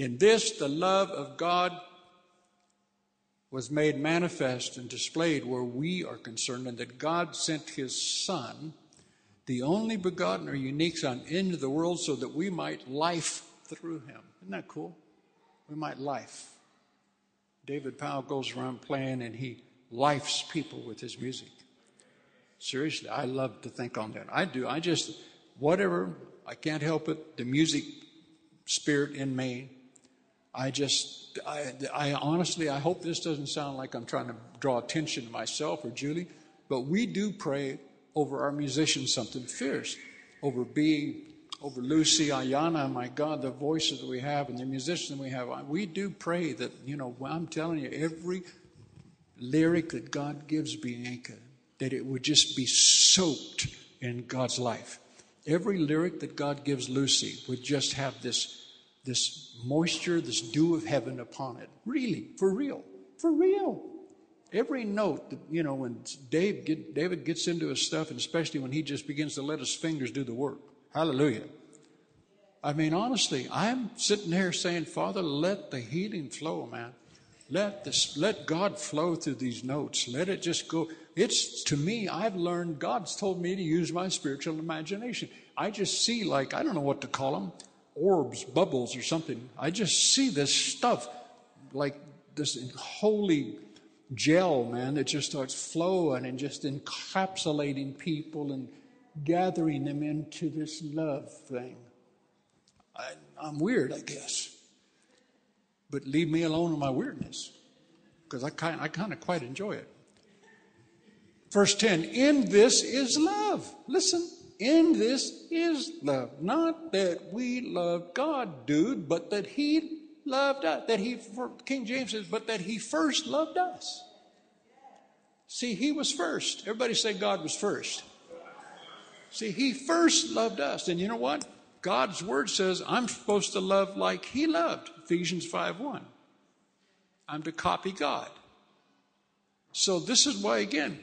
In this, the love of God was made manifest and displayed where we are concerned, and that God sent his Son the only begotten or unique Son into the world so that we might life through him. Isn't that cool? We might life. David Powell goes around playing and he lifes people with his music. Seriously, I love to think on that. I do. I just, whatever, I can't help it. The music spirit in me. I just, I, I honestly, I hope this doesn't sound like I'm trying to draw attention to myself or Julie, but we do pray over our musicians something fierce, over being, over Lucy, Ayana, my God, the voices that we have and the musicians that we have. We do pray that, you know, I'm telling you, every lyric that God gives Bianca, that it would just be soaked in God's life. Every lyric that God gives Lucy would just have this, this moisture, this dew of heaven upon it. Really, for real, for real. Every note, that, you know, when Dave get, David gets into his stuff, and especially when he just begins to let his fingers do the work. Hallelujah. I mean, honestly, I'm sitting here saying, Father, let the healing flow, man. Let this, let God flow through these notes. Let it just go. It's to me, I've learned, God's told me to use my spiritual imagination. I just see like, I don't know what to call them, orbs, bubbles or something. I just see this stuff like this holy gel, man, that just starts flowing and just encapsulating people and gathering them into this love thing. I, I'm weird, I guess. But leave me alone in my weirdness because I kind, I kind of quite enjoy it. Verse 10 In this is love. Listen, in this is love. Not that we love God, dude, but that He loved us. That he, King James says, but that he first loved us. See, he was first. Everybody say God was first. See, he first loved us. And you know what? God's word says I'm supposed to love like he loved. Ephesians 5 1. I'm to copy God. So this is why, again,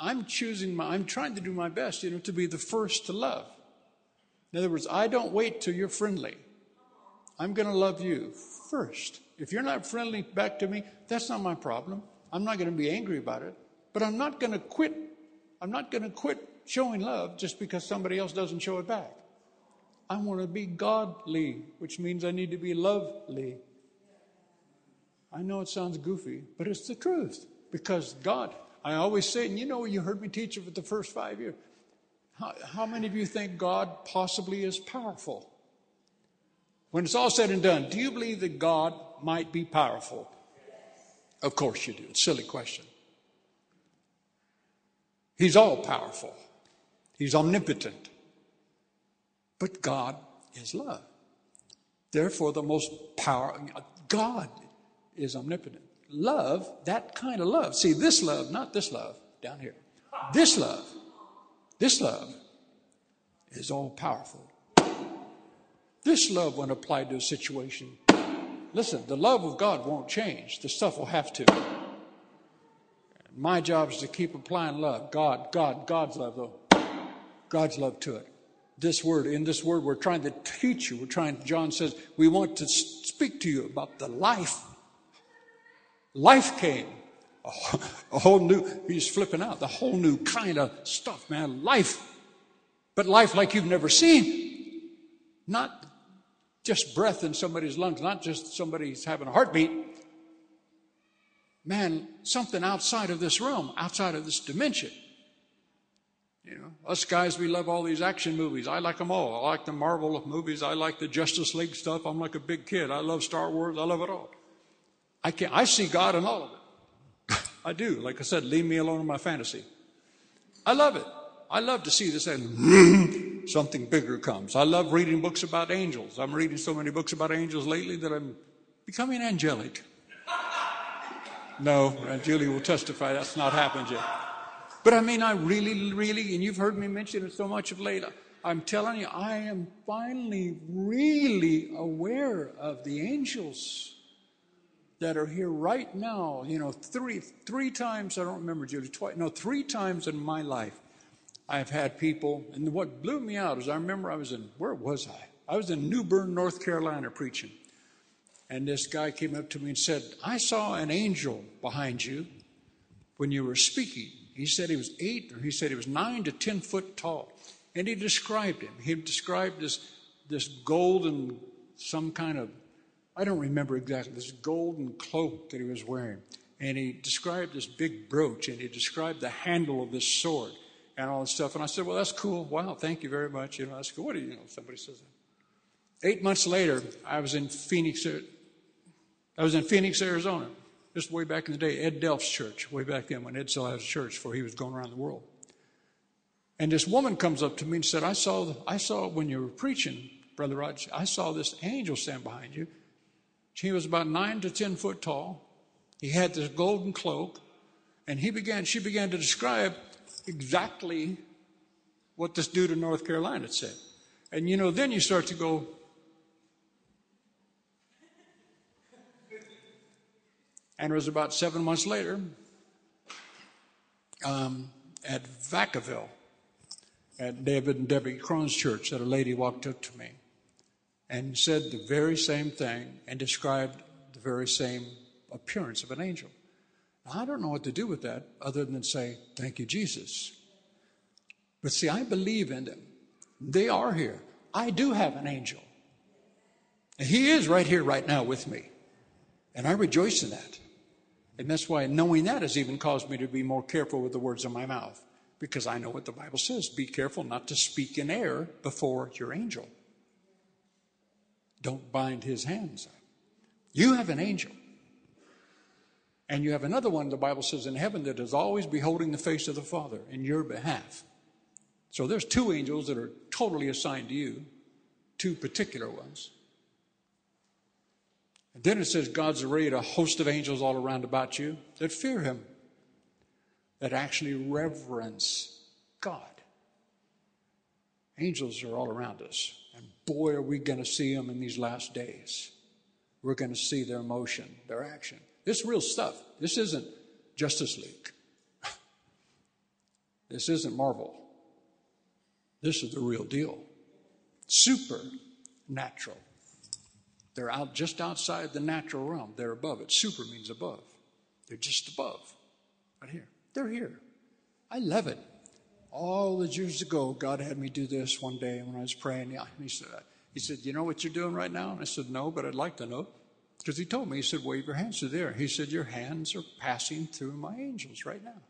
I'm choosing my, I'm trying to do my best, you know, to be the first to love. In other words, I don't wait till you're friendly. I'm going to love you first. If you're not friendly back to me, that's not my problem. I'm not going to be angry about it. But I'm not going to quit. I'm not going to quit showing love just because somebody else doesn't show it back. I want to be godly, which means I need to be lovely. I know it sounds goofy, but it's the truth. Because God, I always say, and you know, you heard me teach it for the first five years. How, how many of you think God possibly is powerful? When it's all said and done, do you believe that God might be powerful? Of course you do. It's a silly question. He's all powerful. He's omnipotent. But God is love. Therefore, the most power, God is omnipotent. Love, that kind of love. See, this love, not this love down here. This love, this love is all powerful. This love, when applied to a situation, listen, the love of God won't change. The stuff will have to. My job is to keep applying love. God, God, God's love, though. God's love to it. This word, in this word, we're trying to teach you. We're trying, John says, we want to speak to you about the life. Life came. A whole new, he's flipping out, the whole new kind of stuff, man. Life. But life like you've never seen. Not just breath in somebody's lungs, not just somebody's having a heartbeat. Man, something outside of this realm, outside of this dimension. You know, us guys, we love all these action movies. I like them all. I like the Marvel movies. I like the Justice League stuff. I'm like a big kid. I love Star Wars. I love it all. I can I see God in all of it. I do. Like I said, leave me alone in my fantasy. I love it. I love to see this and something bigger comes. I love reading books about angels. I'm reading so many books about angels lately that I'm becoming angelic. No, Julie will testify that's not happened yet. But I mean, I really, really, and you've heard me mention it so much of late. I'm telling you, I am finally really aware of the angels that are here right now. You know, three three times I don't remember Judy twice. No, three times in my life, I've had people. And what blew me out is I remember I was in where was I? I was in New Bern, North Carolina, preaching, and this guy came up to me and said, "I saw an angel behind you when you were speaking." He said he was eight, or he said he was nine to ten foot tall. And he described him. He described this, this golden, some kind of, I don't remember exactly, this golden cloak that he was wearing. And he described this big brooch, and he described the handle of this sword and all this stuff. And I said, Well, that's cool. Wow, thank you very much. You know, that's cool. What do you know? Somebody says that. Eight months later, I was in Phoenix, I was in Phoenix, Arizona. Just way back in the day, Ed Delph's church, way back then when Ed still had a church before he was going around the world. And this woman comes up to me and said, I saw, I saw when you were preaching, Brother Roger, I saw this angel stand behind you. He was about nine to ten foot tall. He had this golden cloak. And he began, she began to describe exactly what this dude in North Carolina said. And you know, then you start to go, And it was about seven months later um, at Vacaville, at David and Debbie Crone's church, that a lady walked up to me and said the very same thing and described the very same appearance of an angel. I don't know what to do with that other than say, Thank you, Jesus. But see, I believe in them. They are here. I do have an angel. And he is right here, right now with me. And I rejoice in that. And that's why knowing that has even caused me to be more careful with the words of my mouth. Because I know what the Bible says. Be careful not to speak in error before your angel. Don't bind his hands. You have an angel. And you have another one, the Bible says, in heaven that is always beholding the face of the Father in your behalf. So there's two angels that are totally assigned to you, two particular ones. And then it says God's arrayed a host of angels all around about you that fear him, that actually reverence God. Angels are all around us. Boy, are we going to see them in these last days. We're going to see their motion, their action. This real stuff. This isn't Justice League. this isn't Marvel. This is the real deal. Supernatural. They're out just outside the natural realm. They're above it. Super means above. They're just above. Right here. They're here. I love it. All the years ago, God had me do this one day when I was praying. Yeah, he said, he said, You know what you're doing right now? And I said, No, but I'd like to know. Because he told me, he said, Wave your hands to there. He said, Your hands are passing through my angels right now.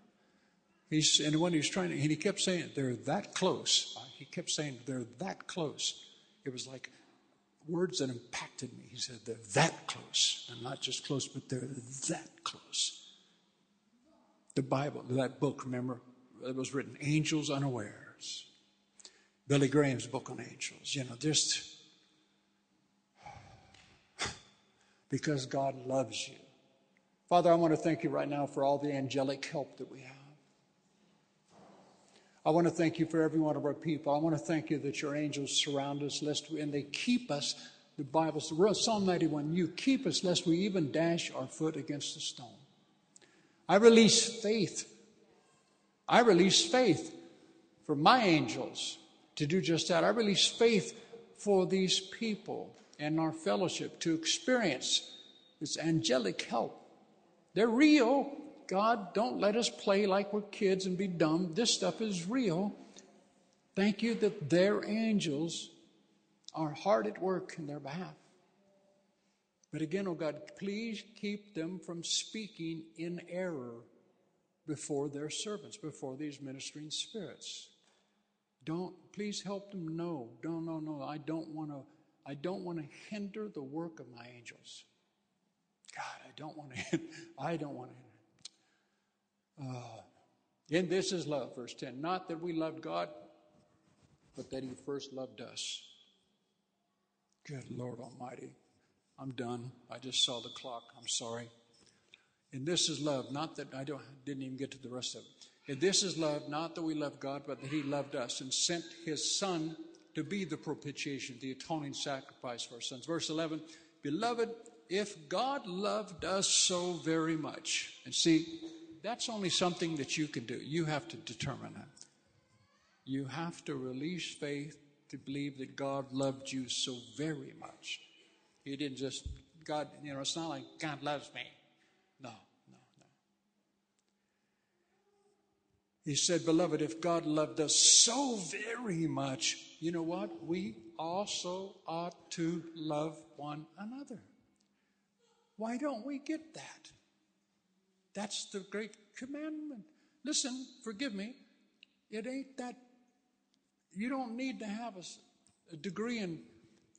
He's, and when he was trying to, and he kept saying, They're that close. Uh, he kept saying, They're that close. It was like words that impacted me. He said, They're that close. And not just close, but they're that close. The Bible, that book, remember, it was written, Angels Unawares. Billy Graham's book on angels. You know, just because God loves you. Father, I want to thank you right now for all the angelic help that we have. I want to thank you for every one of our people. I want to thank you that your angels surround us, lest we, and they keep us. The Bible says, Psalm 91, you keep us lest we even dash our foot against a stone. I release faith. I release faith for my angels to do just that. I release faith for these people and our fellowship to experience this angelic help. They're real. God, don't let us play like we're kids and be dumb. This stuff is real. Thank you that their angels are hard at work in their behalf. But again, oh God, please keep them from speaking in error before their servants, before these ministering spirits. Don't please help them know. No, no, no. I don't want to. I don't want to hinder the work of my angels. God, I don't want to. I don't want to uh, and this is love, verse 10. Not that we loved God, but that He first loved us. Good Lord Almighty. I'm done. I just saw the clock. I'm sorry. And this is love, not that I don't, didn't even get to the rest of it. And this is love, not that we love God, but that He loved us and sent His Son to be the propitiation, the atoning sacrifice for our sins. Verse 11 Beloved, if God loved us so very much, and see, that's only something that you can do. You have to determine that. You have to release faith to believe that God loved you so very much. He didn't just, God, you know, it's not like God loves me. No, no, no. He said, Beloved, if God loved us so very much, you know what? We also ought to love one another. Why don't we get that? That's the great commandment. Listen, forgive me. It ain't that. You don't need to have a, a degree in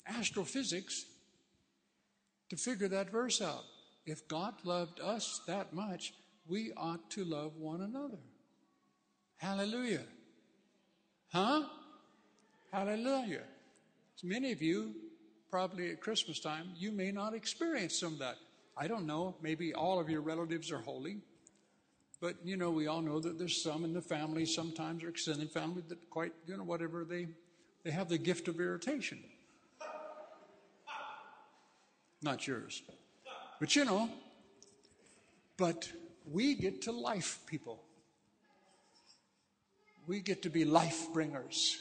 astrophysics to figure that verse out. If God loved us that much, we ought to love one another. Hallelujah. Huh? Hallelujah. As Many of you, probably at Christmas time, you may not experience some of that. I don't know, maybe all of your relatives are holy. But, you know, we all know that there's some in the family, sometimes or extended family, that quite, you know, whatever, they, they have the gift of irritation. Not yours. But, you know, but we get to life people. We get to be life bringers.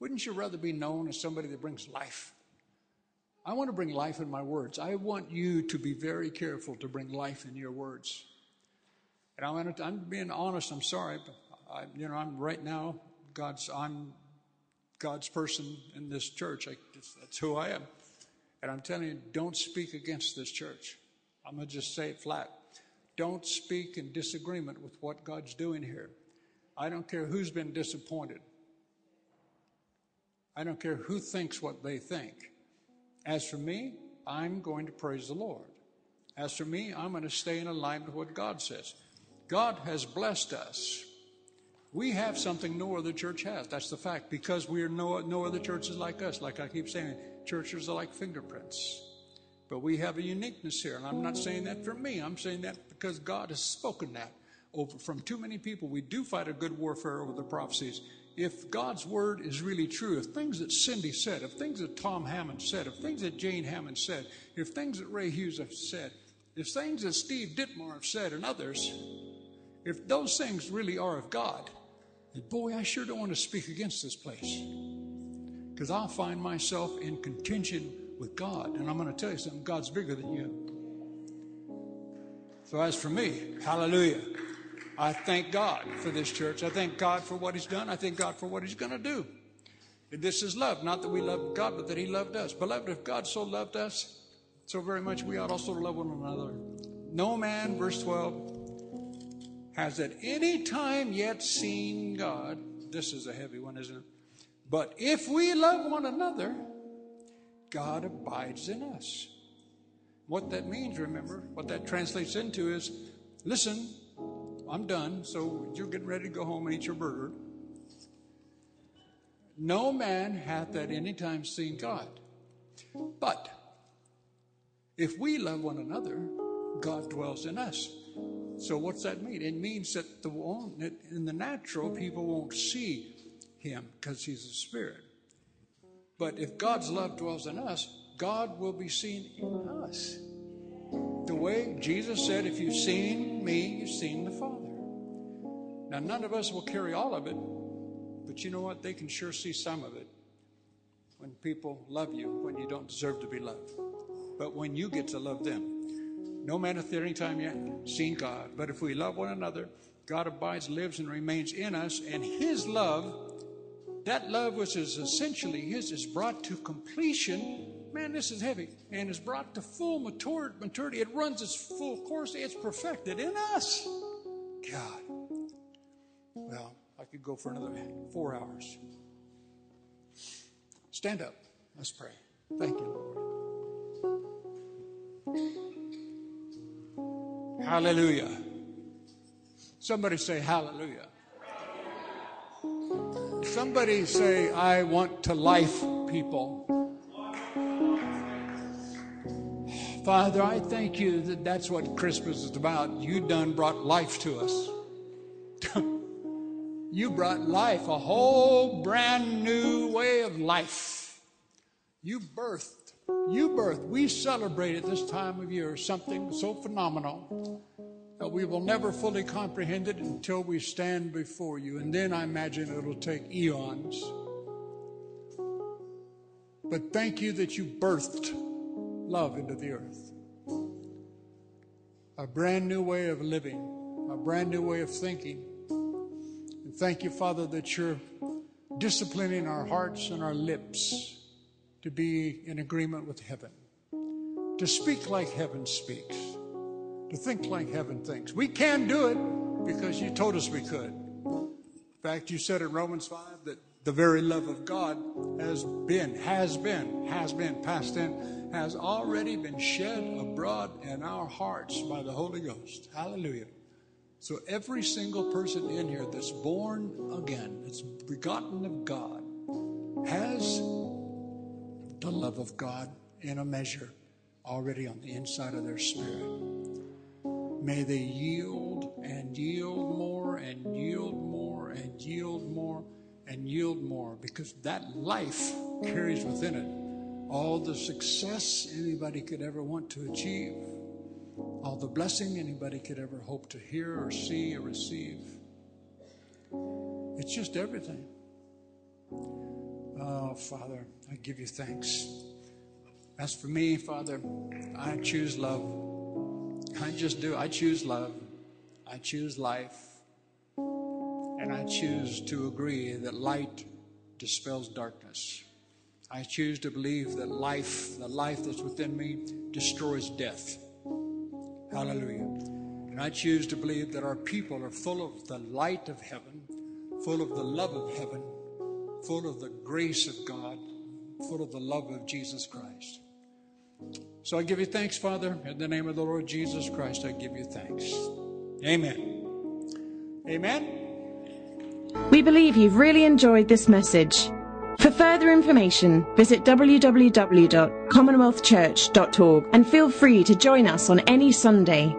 Wouldn't you rather be known as somebody that brings life? I want to bring life in my words. I want you to be very careful to bring life in your words. And I want to, I'm being honest. I'm sorry, but I, you know, I'm right now God's. I'm God's person in this church. I, that's who I am. And I'm telling you, don't speak against this church. I'm gonna just say it flat. Don't speak in disagreement with what God's doing here. I don't care who's been disappointed. I don't care who thinks what they think. As for me, I'm going to praise the Lord. As for me, I'm going to stay in alignment with what God says. God has blessed us. We have something no other church has. That's the fact. Because we are no, no other churches like us. Like I keep saying, churches are like fingerprints. But we have a uniqueness here. And I'm not saying that for me. I'm saying that because God has spoken that over from too many people. We do fight a good warfare over the prophecies if God's word is really true, if things that Cindy said, if things that Tom Hamon said, if things that Jane Hamon said, if things that Ray Hughes have said, if things that Steve Ditmar have said and others, if those things really are of God, then boy, I sure don't want to speak against this place. Because I'll find myself in contention with God. And I'm going to tell you something God's bigger than you. So, as for me, hallelujah. I thank God for this church. I thank God for what He's done. I thank God for what He's going to do. This is love, not that we love God, but that He loved us. Beloved, if God so loved us so very much, we ought also to love one another. No man, verse 12, has at any time yet seen God. This is a heavy one, isn't it? But if we love one another, God abides in us. What that means, remember, what that translates into is listen, I'm done, so you're getting ready to go home and eat your burger. no man hath at any time seen God. But if we love one another, God dwells in us. So what's that mean? It means that the in the natural people won't see him because he's a spirit. But if God's love dwells in us, God will be seen in us. The way Jesus said, if you've seen me, you've seen the Father. Now, none of us will carry all of it, but you know what? They can sure see some of it when people love you when you don't deserve to be loved. But when you get to love them, no man hath at any time yet seen God. But if we love one another, God abides, lives, and remains in us, and His love that love which is essentially his is brought to completion. Man, this is heavy. And is brought to full maturity. It runs its full course. It's perfected in us. God. Well, I could go for another four hours. Stand up. Let's pray. Thank you, Lord. Hallelujah. Somebody say hallelujah. Somebody say, I want to life people. Father, I thank you that that's what Christmas is about. You done brought life to us. you brought life, a whole brand new way of life. You birthed, you birthed. We celebrate at this time of year something so phenomenal that we will never fully comprehend it until we stand before you. And then I imagine it'll take eons. But thank you that you birthed love into the earth. A brand new way of living, a brand new way of thinking. And thank you, Father, that you're disciplining our hearts and our lips to be in agreement with heaven, to speak like heaven speaks to think like heaven thinks. We can do it because you told us we could. In fact, you said in Romans 5 that the very love of God has been, has been, has been, past tense, has already been shed abroad in our hearts by the Holy Ghost. Hallelujah. So every single person in here that's born again, that's begotten of God, has the love of God in a measure already on the inside of their spirit. May they yield and yield more and yield more and yield more and yield more because that life carries within it all the success anybody could ever want to achieve, all the blessing anybody could ever hope to hear or see or receive. It's just everything. Oh, Father, I give you thanks. As for me, Father, I choose love. I just do. I choose love. I choose life. And I choose to agree that light dispels darkness. I choose to believe that life, the life that's within me, destroys death. Hallelujah. And I choose to believe that our people are full of the light of heaven, full of the love of heaven, full of the grace of God, full of the love of Jesus Christ. So I give you thanks, Father. In the name of the Lord Jesus Christ, I give you thanks. Amen. Amen. We believe you've really enjoyed this message. For further information, visit www.commonwealthchurch.org and feel free to join us on any Sunday.